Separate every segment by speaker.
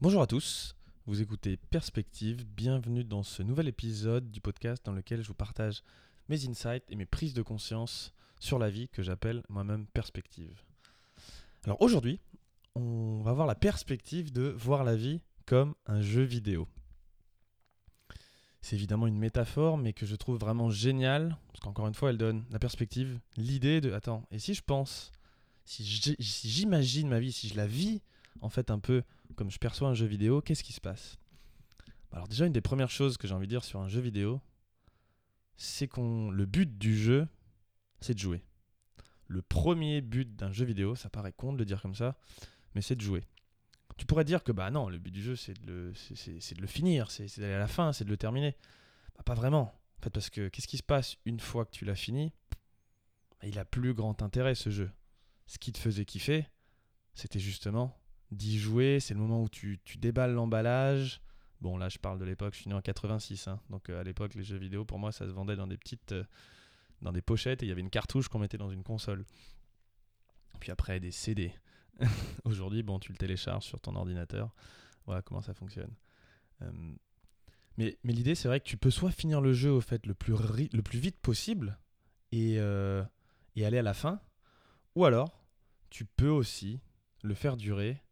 Speaker 1: Bonjour à tous, vous écoutez Perspective, bienvenue dans ce nouvel épisode du podcast dans lequel je vous partage mes insights et mes prises de conscience sur la vie que j'appelle moi-même Perspective. Alors aujourd'hui, on va voir la perspective de voir la vie comme un jeu vidéo. C'est évidemment une métaphore, mais que je trouve vraiment géniale, parce qu'encore une fois, elle donne la perspective, l'idée de, attends, et si je pense, si j'imagine ma vie, si je la vis, en fait, un peu comme je perçois un jeu vidéo, qu'est-ce qui se passe? Alors déjà, une des premières choses que j'ai envie de dire sur un jeu vidéo, c'est qu'on le but du jeu, c'est de jouer. Le premier but d'un jeu vidéo, ça paraît con de le dire comme ça, mais c'est de jouer. Tu pourrais dire que bah non, le but du jeu c'est de le, c'est, finir, c'est, d'aller à la fin, c'est de le terminer. Bah, pas vraiment. En fait, parce que qu'est-ce qui se passe une fois que tu l'as fini? Bah, Il a plus grand intérêt ce jeu. Ce qui te faisait kiffer, c'était justement d'y jouer. C'est le moment où tu, tu déballes l'emballage. Bon, là, je parle de l'époque, je suis né en 86. Hein. donc, euh, à l'époque, les jeux vidéo, pour moi, ça se vendait dans des petites. Euh, dans des pochettes et il y avait une cartouche qu'on mettait dans une console. Puis après, des CD. Aujourd'hui, bon, tu le télécharges sur ton ordinateur. Voilà comment ça fonctionne. Euh, mais, mais l'idée, c'est vrai que tu peux soit finir le jeu au fait le plus, le plus vite possible et, et aller à la fin, ou alors tu peux aussi le faire durer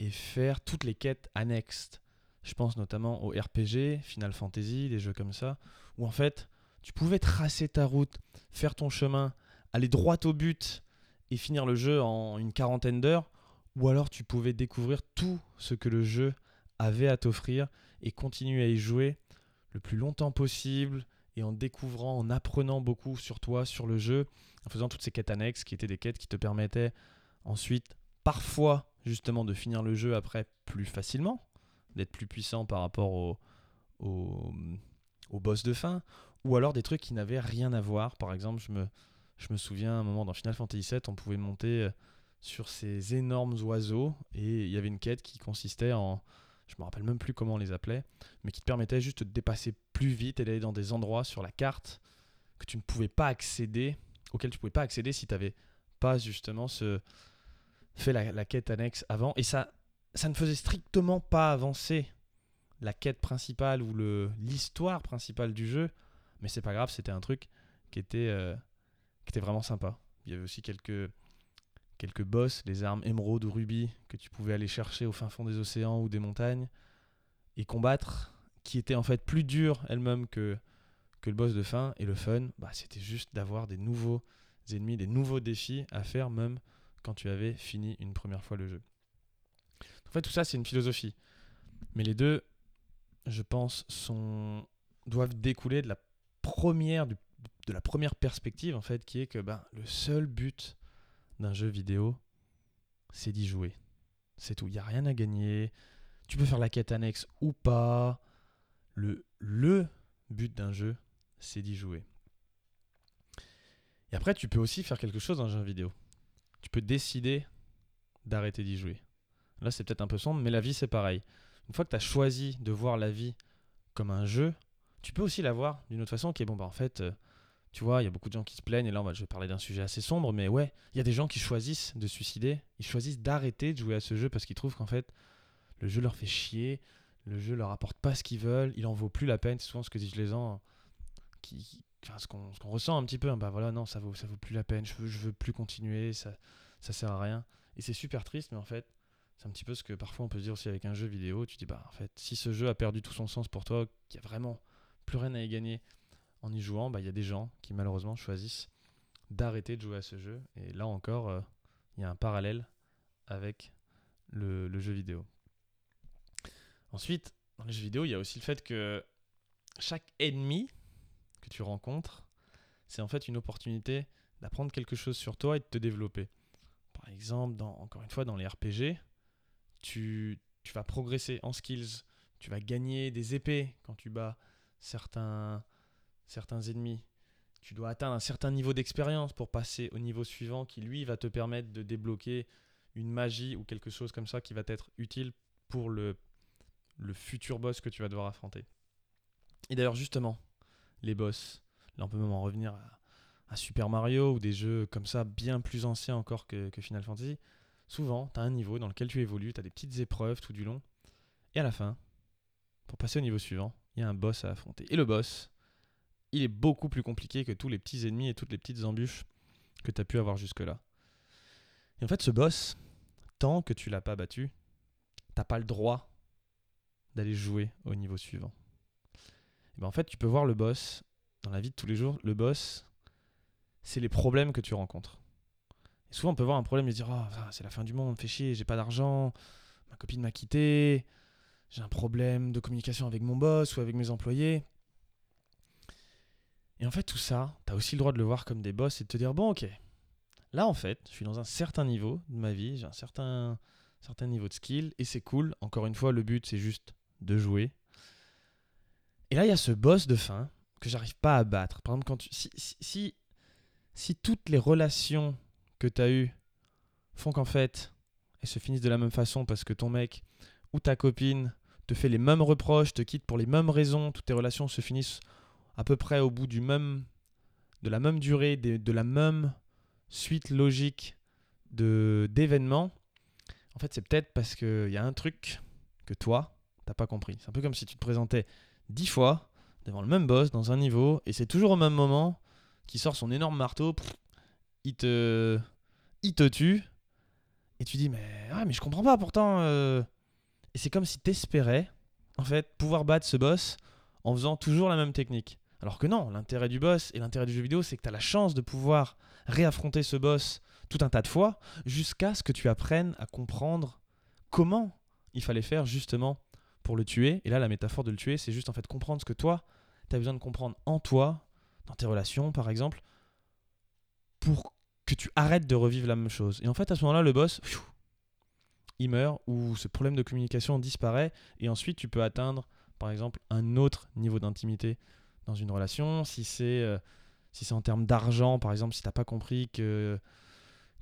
Speaker 1: et faire toutes les quêtes annexes. Je pense notamment au RPG, Final Fantasy, des jeux comme ça, où en fait, tu pouvais tracer ta route, faire ton chemin, aller droit au but et finir le jeu en une quarantaine d'heures, ou alors tu pouvais découvrir tout ce que le jeu avait à t'offrir et continuer à y jouer le plus longtemps possible et en découvrant, en apprenant beaucoup sur toi, sur le jeu, en faisant toutes ces quêtes annexes qui étaient des quêtes qui te permettaient ensuite parfois justement de finir le jeu après plus facilement, d'être plus puissant par rapport au, au, boss de fin, ou alors des trucs qui n'avaient rien à voir. Par exemple, je me, je me souviens un moment dans Final Fantasy VII, on pouvait monter euh, sur ces énormes oiseaux et il y avait une quête qui consistait en, je me rappelle même plus comment on les appelait, mais qui te permettait juste de dépasser plus vite et d'aller dans des endroits sur la carte que tu ne pouvais pas accéder, auxquels tu pouvais pas accéder si tu n'avais pas justement ce, fait la, quête annexe avant. Et ça, ça ne faisait strictement pas avancer la quête principale ou l'histoire principale du jeu. Mais c'est pas grave, c'était un truc qui était, euh, qui était vraiment sympa. Il y avait aussi quelques, quelques boss, les armes émeraude ou rubis que tu pouvais aller chercher au fin fond des océans ou des montagnes et combattre, qui étaient en fait plus dures elles-mêmes que, que le boss de fin. Et le fun, bah, c'était juste d'avoir des nouveaux ennemis, des nouveaux défis à faire même quand tu avais fini une première fois le jeu. En fait, tout ça, c'est une philosophie. Mais les deux, je pense, sont, doivent découler de la première, de la première perspective, en fait, qui est que ben, le seul but d'un jeu vidéo, c'est d'y jouer. C'est tout. Il n'y a rien à gagner. Tu peux faire la quête annexe ou pas. Le, le but d'un jeu, c'est d'y jouer. Et après, tu peux aussi faire quelque chose dans un jeu vidéo tu peux décider d'arrêter d'y jouer. Là, c'est peut-être un peu sombre, mais la vie, c'est pareil. Une fois que tu as choisi de voir la vie comme un jeu, tu peux aussi la voir d'une autre façon qui est bon, bah en fait, euh, tu vois, il y a beaucoup de gens qui se plaignent, et là, je vais parler d'un sujet assez sombre, mais ouais, il y a des gens qui choisissent de suicider, ils choisissent d'arrêter de jouer à ce jeu parce qu'ils trouvent qu'en fait, le jeu leur fait chier, le jeu leur apporte pas ce qu'ils veulent, il en vaut plus la peine, c'est souvent ce que disent les gens qui, ce qu'on ressent un petit peu, hein, bah voilà, non, ça vaut, ça vaut plus la peine, je veux, je veux plus continuer, ça, ça sert à rien. Et c'est super triste, mais en fait, c'est un petit peu ce que parfois on peut se dire aussi avec un jeu vidéo. Tu dis, bah en fait, si ce jeu a perdu tout son sens pour toi, qu'il n'y a vraiment plus rien à y gagner en y jouant, bah il y a des gens qui malheureusement choisissent d'arrêter de jouer à ce jeu. Et là encore, euh, il y a un parallèle avec le jeu vidéo. Ensuite, dans les jeux vidéo, il y a aussi le fait que chaque ennemi que tu rencontres, c'est en fait une opportunité d'apprendre quelque chose sur toi et de te développer. Par exemple, encore une fois, dans les RPG, tu, vas progresser en skills, tu vas gagner des épées quand tu bats certains, certains ennemis. Tu dois atteindre un certain niveau d'expérience pour passer au niveau suivant qui, lui, va te permettre de débloquer une magie ou quelque chose comme ça qui va être utile pour le, le futur boss que tu vas devoir affronter. Et d'ailleurs, justement, les boss. Là, on peut même en revenir à, Super Mario ou des jeux comme ça, bien plus anciens encore que, Final Fantasy. Souvent, tu as un niveau dans lequel tu évolues, tu as des petites épreuves tout du long. Et à la fin, pour passer au niveau suivant, il y a un boss à affronter. Et le boss, il est beaucoup plus compliqué que tous les petits ennemis et toutes les petites embûches que tu as pu avoir jusque-là. Et en fait, ce boss, tant que tu l'as pas battu, t'as pas le droit d'aller jouer au niveau suivant. Ben en fait, tu peux voir le boss dans la vie de tous les jours. Le boss, c'est les problèmes que tu rencontres. Et souvent, on peut voir un problème et dire oh, c'est la fin du monde, fais chier, j'ai pas d'argent, ma copine m'a quitté, j'ai un problème de communication avec mon boss ou avec mes employés. Et en fait, tout ça, tu as aussi le droit de le voir comme des boss et de te dire bon, ok, là en fait, je suis dans un certain niveau de ma vie, j'ai un certain, certain niveau de skill et c'est cool. Encore une fois, le but c'est juste de jouer. Et là, il y a ce boss de fin que j'arrive pas à battre. Par exemple, quand si, si, si toutes les relations que tu as eues font qu'en fait, elles se finissent de la même façon parce que ton mec ou ta copine te fait les mêmes reproches, te quitte pour les mêmes raisons, toutes tes relations se finissent à peu près au bout du même, de la même durée, de, de la même suite logique de d'événements, en fait, c'est peut-être parce qu'il y a un truc que toi, t'as pas compris. C'est un peu comme si tu te présentais dix fois devant le même boss dans un niveau et c'est toujours au même moment qu'il sort son énorme marteau, il te il te tue et tu dis mais ah, mais je comprends pas pourtant euh. et c'est comme si t'espérais en fait pouvoir battre ce boss en faisant toujours la même technique. Alors que non, l'intérêt du boss et l'intérêt du jeu vidéo, c'est que tu as la chance de pouvoir réaffronter ce boss tout un tas de fois jusqu'à ce que tu apprennes à comprendre comment il fallait faire justement le tuer. Et là, la métaphore de le tuer, c'est juste en fait comprendre ce que toi, tu as besoin de comprendre en toi, dans tes relations par exemple, pour que tu arrêtes de revivre la même chose. Et en fait, à ce moment-là, le boss, il meurt ou ce problème de communication disparaît et ensuite tu peux atteindre par exemple un autre niveau d'intimité dans une relation. Si c'est euh, si c'est en termes d'argent, par exemple, si tu n'as pas compris que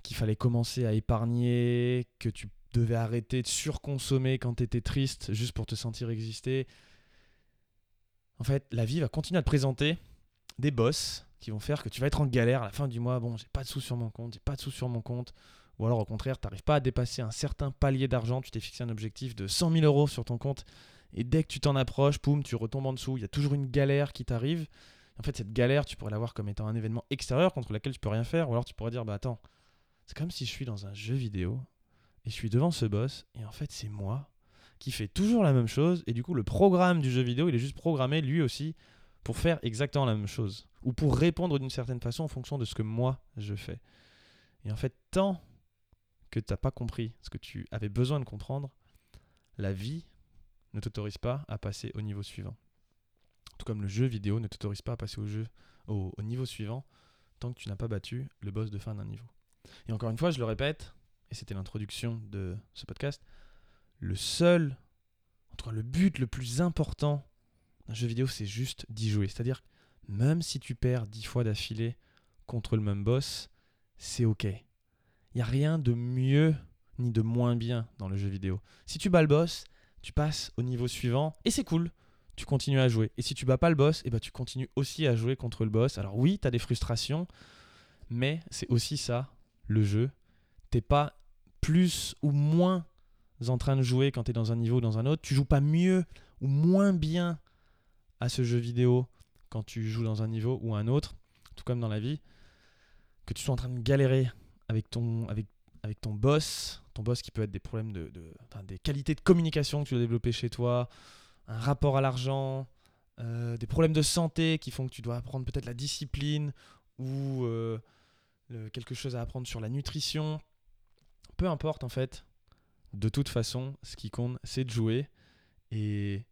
Speaker 1: qu'il fallait commencer à épargner, que tu devais arrêter de surconsommer quand tu étais triste juste pour te sentir exister. En fait, la vie va continuer à te présenter des boss qui vont faire que tu vas être en galère à la fin du mois. Bon, j'ai pas de sous sur mon compte, j'ai pas de sous sur mon compte. Ou alors au contraire, tu n'arrives pas à dépasser un certain palier d'argent, tu t'es fixé un objectif de 100 000 euros sur ton compte, et dès que tu t'en approches, poum, tu retombes en dessous. Il y a toujours une galère qui t'arrive. En fait, cette galère, tu pourrais la voir comme étant un événement extérieur contre lequel tu peux rien faire. Ou alors tu pourrais dire, bah attends, c'est comme si je suis dans un jeu vidéo et je suis devant ce boss, et en fait, c'est moi qui fait toujours la même chose. Et du coup, le programme du jeu vidéo, il est juste programmé lui aussi pour faire exactement la même chose. Ou pour répondre d'une certaine façon en fonction de ce que moi je fais. Et en fait, tant que tu n'as pas compris ce que tu avais besoin de comprendre, la vie ne t'autorise pas à passer au niveau suivant. Tout comme le jeu vidéo ne t'autorise pas à passer au, jeu, au, niveau suivant tant que tu n'as pas battu le boss de fin d'un niveau. Et encore une fois, je le répète, et c'était l'introduction de ce podcast, le seul, en tout cas le but le plus important d'un jeu vidéo, c'est juste d'y jouer. C'est-à-dire, même si tu perds dix fois d'affilée contre le même boss, c'est ok. Il n'y a rien de mieux ni de moins bien dans le jeu vidéo. Si tu bats le boss, tu passes au niveau suivant et c'est cool. Tu continues à jouer. Et si tu bats pas le boss, et eh ben tu continues aussi à jouer contre le boss. Alors oui, tu as des frustrations, mais c'est aussi ça, le jeu. T'es pas plus ou moins en train de jouer quand tu es dans un niveau ou dans un autre. Tu joues pas mieux ou moins bien à ce jeu vidéo quand tu joues dans un niveau ou un autre, tout comme dans la vie. Que tu sois en train de galérer avec ton, avec, avec ton boss, ton boss qui peut être des problèmes de, des qualités de communication que tu dois développer chez toi, un rapport à l'argent, euh, des problèmes de santé qui font que tu dois apprendre peut-être la discipline ou euh, quelque chose à apprendre sur la nutrition. Peu importe en fait. De toute façon, ce qui compte, c'est de jouer. Et,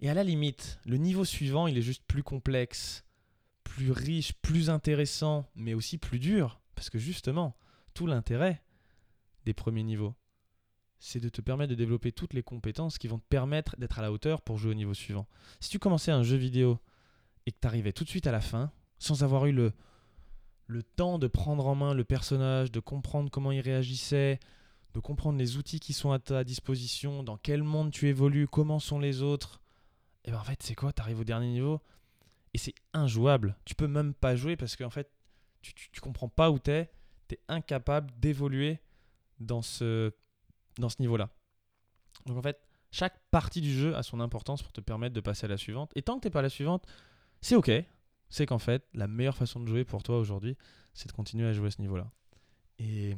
Speaker 1: et à la limite, le niveau suivant, il est juste plus complexe, plus riche, plus intéressant, mais aussi plus dur. Parce que justement, tout l'intérêt, des premiers niveaux. C'est de te permettre de développer toutes les compétences qui vont te permettre d'être à la hauteur pour jouer au niveau suivant. Si tu commençais un jeu vidéo et que tu arrivais tout de suite à la fin, sans avoir eu le, le temps de prendre en main le personnage, de comprendre comment il réagissait, de comprendre les outils qui sont à ta disposition, dans quel monde tu évolues, comment sont les autres, et bien en fait, c'est quoi? Tu arrives au dernier niveau et c'est injouable. Tu peux même pas jouer parce qu'en fait, tu, tu, comprends pas où tu es, tu es incapable d'évoluer dans ce, dans ce niveau-là. Donc en fait, Chaque partie du jeu a son importance pour te permettre de passer à la suivante. Et tant que t'es pas à la suivante, c'est ok. C'est qu'en fait, la meilleure façon de jouer pour toi aujourd'hui, c'est de continuer à jouer à ce niveau-là. Et,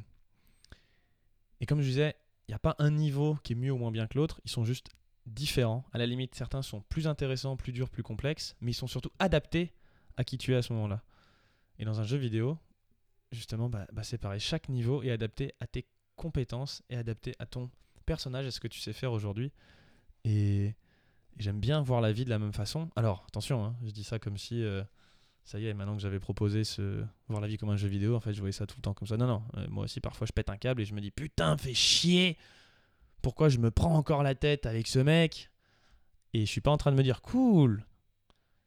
Speaker 1: et comme je disais, il n'y a pas un niveau qui est mieux ou moins bien que l'autre. Ils sont juste différents. À la limite, certains sont plus intéressants, plus durs, plus complexes, mais ils sont surtout adaptés à qui tu es à ce moment-là. Et dans un jeu vidéo, justement, bah, bah, c'est pareil. Chaque niveau est adapté à tes compétences et adapté à ton personnage, à ce que tu sais faire aujourd'hui. Et, j'aime bien voir la vie de la même façon. Alors, attention, hein, je dis ça comme si, euh, ça y est, maintenant que j'avais proposé ce voir la vie comme un jeu vidéo, en fait, je voyais ça tout le temps comme ça. Non, non, euh, moi aussi, parfois, je pète un câble et je me dis, putain, fais chier Pourquoi je me prends encore la tête avec ce mec? Et je suis pas en train de me dire, cool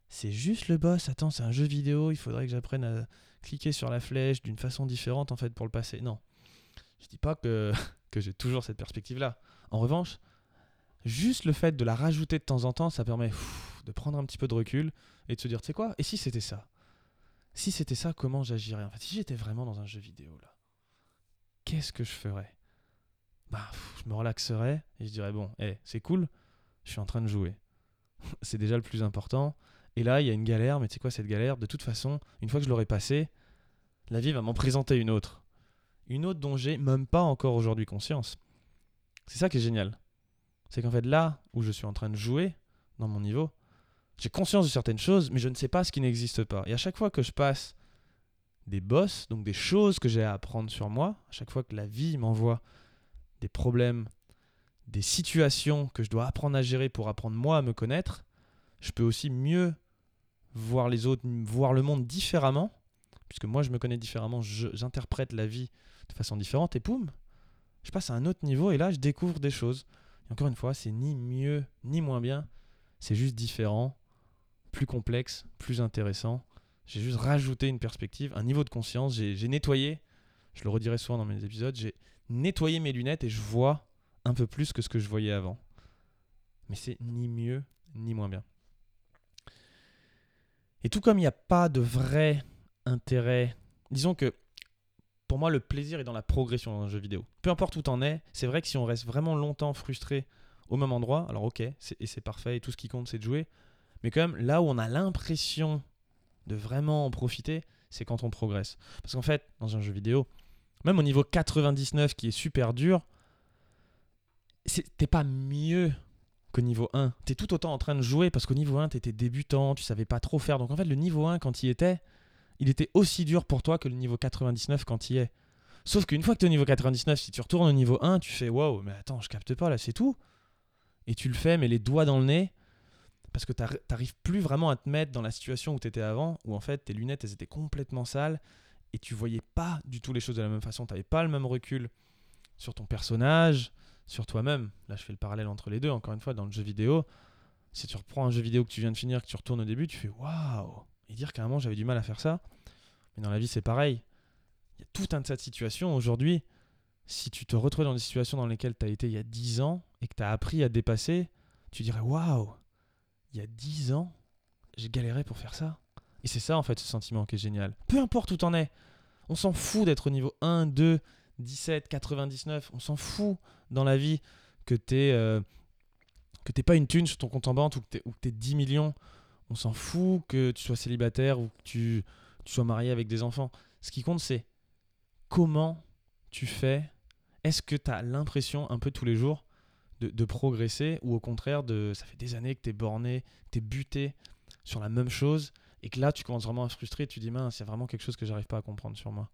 Speaker 1: c'est juste le boss, attends, c'est un jeu vidéo, il faudrait que j'apprenne à cliquer sur la flèche d'une façon différente en fait pour le passer. Non, je dis pas que, que j'ai toujours cette perspective-là. En revanche, juste le fait de la rajouter de temps en temps, ça permet de prendre un petit peu de recul et de se dire, tu sais quoi, et si c'était ça? Si c'était ça, comment j'agirais? En fait, si j'étais vraiment dans un jeu vidéo là, qu'est-ce que je ferais? Bah, je me relaxerais et je dirais, bon, hey, c'est cool, je suis en train de jouer. c'est déjà le plus important. Et là, il y a une galère, mais tu sais quoi, cette galère, de toute façon, une fois que je l'aurai passée, la vie va m'en présenter une autre. Une autre dont j'ai même pas encore aujourd'hui conscience. C'est ça qui est génial. C'est qu'en fait, là où je suis en train de jouer, dans mon niveau, j'ai conscience de certaines choses, mais je ne sais pas ce qui n'existe pas. Et à chaque fois que je passe des boss, donc des choses que j'ai à apprendre sur moi, à chaque fois que la vie m'envoie des problèmes, des situations que je dois apprendre à gérer pour apprendre moi à me connaître, je peux aussi mieux voir les autres, voir le monde différemment, puisque moi je me connais différemment, j'interprète la vie de façon différente, et poum, je passe à un autre niveau, et là je découvre des choses. Et encore une fois, c'est ni mieux ni moins bien, c'est juste différent, plus complexe, plus intéressant. J'ai juste rajouté une perspective, un niveau de conscience, j'ai nettoyé, je le redirai souvent dans mes épisodes, j'ai nettoyé mes lunettes et je vois un peu plus que ce que je voyais avant. Mais c'est ni mieux ni moins bien. Et tout comme il n'y a pas de vrai intérêt, disons que pour moi le plaisir est dans la progression dans un jeu vidéo. Peu importe où t'en es, c'est vrai que si on reste vraiment longtemps frustré au même endroit, alors ok, et c'est parfait, et tout ce qui compte c'est de jouer, mais quand même là où on a l'impression de vraiment en profiter, c'est quand on progresse. Parce qu'en fait, dans un jeu vidéo, même au niveau 99 qui est super dur, t'es pas mieux qu'au niveau 1. Tu es tout autant en train de jouer parce qu'au niveau 1, tu étais débutant, tu savais pas trop faire. Donc en fait, le niveau 1, quand il était, il était aussi dur pour toi que le niveau 99 quand il est. Sauf qu'une fois que tu es au niveau 99, si tu retournes au niveau 1, tu fais waouh, mais attends, je capte pas là, c'est tout. Et tu le fais, mais les doigts dans le nez, parce que t'arrives plus vraiment à te mettre dans la situation où tu étais avant, où en fait tes lunettes elles étaient complètement sales et tu voyais pas du tout les choses de la même façon, tu pas le même recul sur ton personnage, sur toi-même. Là, je fais le parallèle entre les deux. Encore une fois, dans le jeu vidéo, si tu reprends un jeu vidéo que tu viens de finir, que tu retournes au début, tu fais waouh Et dire qu'à un moment, j'avais du mal à faire ça. Mais dans la vie, c'est pareil. Il y a tout un tas de situations aujourd'hui. Si tu te retrouves dans des situations dans lesquelles tu as été il y a 10 ans et que tu as appris à dépasser, tu dirais waouh Il y a 10 ans, j'ai galéré pour faire ça. Et c'est ça, en fait, ce sentiment qui est génial. Peu importe où tu en es. On s'en fout d'être au niveau 1, 2, 17, 99, on s'en fout dans la vie que t'es euh, que t'aies pas une thune sur ton compte en banque ou que t'aies, 10 millions. On s'en fout que tu sois célibataire ou que tu, tu sois marié avec des enfants. Ce qui compte, c'est comment tu fais. Est-ce que tu as l'impression un peu tous les jours de, progresser ou au contraire, de, ça fait des années que tu es borné, que tu es buté sur la même chose et que là, tu commences vraiment à frustrer. Tu dis, mince, il y a vraiment quelque chose que j'arrive pas à comprendre sur moi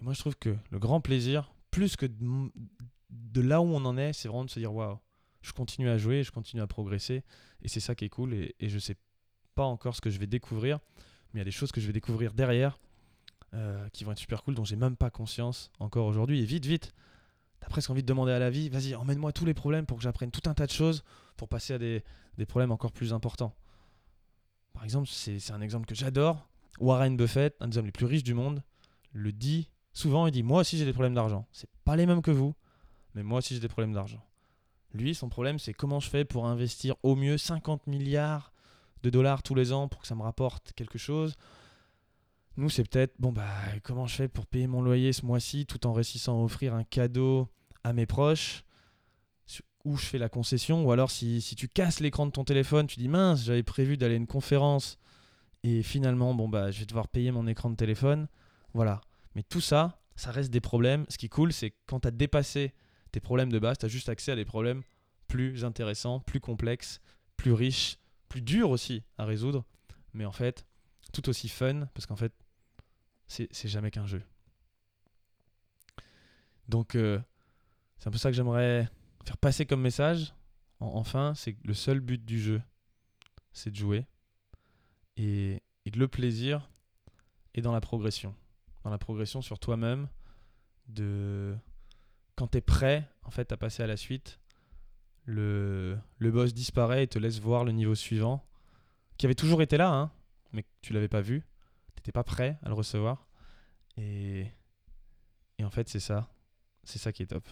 Speaker 1: moi, je trouve que le grand plaisir, plus que de, là où on en est, c'est vraiment de se dire waouh, je continue à jouer, je continue à progresser. Et c'est ça qui est cool. Et, et je sais pas encore ce que je vais découvrir, mais il y a des choses que je vais découvrir derrière euh, qui vont être super cool, dont j'ai même pas conscience encore aujourd'hui. Et vite, vite, t'as presque envie de demander à la vie vas-y, emmène-moi tous les problèmes pour que j'apprenne tout un tas de choses pour passer à des, des problèmes encore plus importants. Par exemple, c'est un exemple que j'adore. Warren Buffett, un des hommes les plus riches du monde, le dit Souvent, il dit Moi aussi, j'ai des problèmes d'argent. C'est pas les mêmes que vous, mais moi aussi, j'ai des problèmes d'argent. Lui, son problème, c'est comment je fais pour investir au mieux 50 milliards de dollars tous les ans pour que ça me rapporte quelque chose. Nous, c'est peut-être Bon, bah, comment je fais pour payer mon loyer ce mois-ci tout en réussissant à offrir un cadeau à mes proches? Où je fais la concession, ou alors si, tu casses l'écran de ton téléphone, tu dis mince, j'avais prévu d'aller à une conférence et finalement, bon, bah, je vais devoir payer mon écran de téléphone. Voilà. Mais tout ça, ça reste des problèmes. Ce qui est cool, c'est quand tu as dépassé tes problèmes de base, tu as juste accès à des problèmes plus intéressants, plus complexes, plus riches, plus durs aussi à résoudre. Mais en fait, tout aussi fun, parce qu'en fait, c'est jamais qu'un jeu. Donc, euh, c'est un peu ça que j'aimerais faire passer comme message. enfin, c'est le seul but du jeu, c'est de jouer. Et, et le plaisir est dans la progression. Dans la progression sur toi-même, de quand tu es prêt en fait à passer à la suite, le, le boss disparaît et te laisse voir le niveau suivant, qui avait toujours été là, hein, mais que tu l'avais pas vu, pas prêt à le recevoir. Et, et en fait, c'est ça. C'est ça qui est top.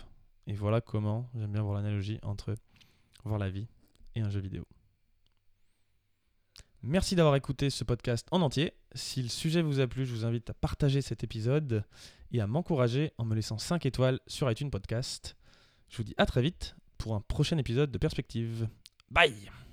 Speaker 1: Et voilà comment j'aime bien voir l'analogie entre voir la vie et un jeu vidéo. Merci d'avoir écouté ce podcast en entier. Si le sujet vous a plu, je vous invite à partager cet épisode et à m'encourager en me laissant 5 étoiles sur iTunes Podcast. Je vous dis à très vite pour un prochain épisode de Perspective. Bye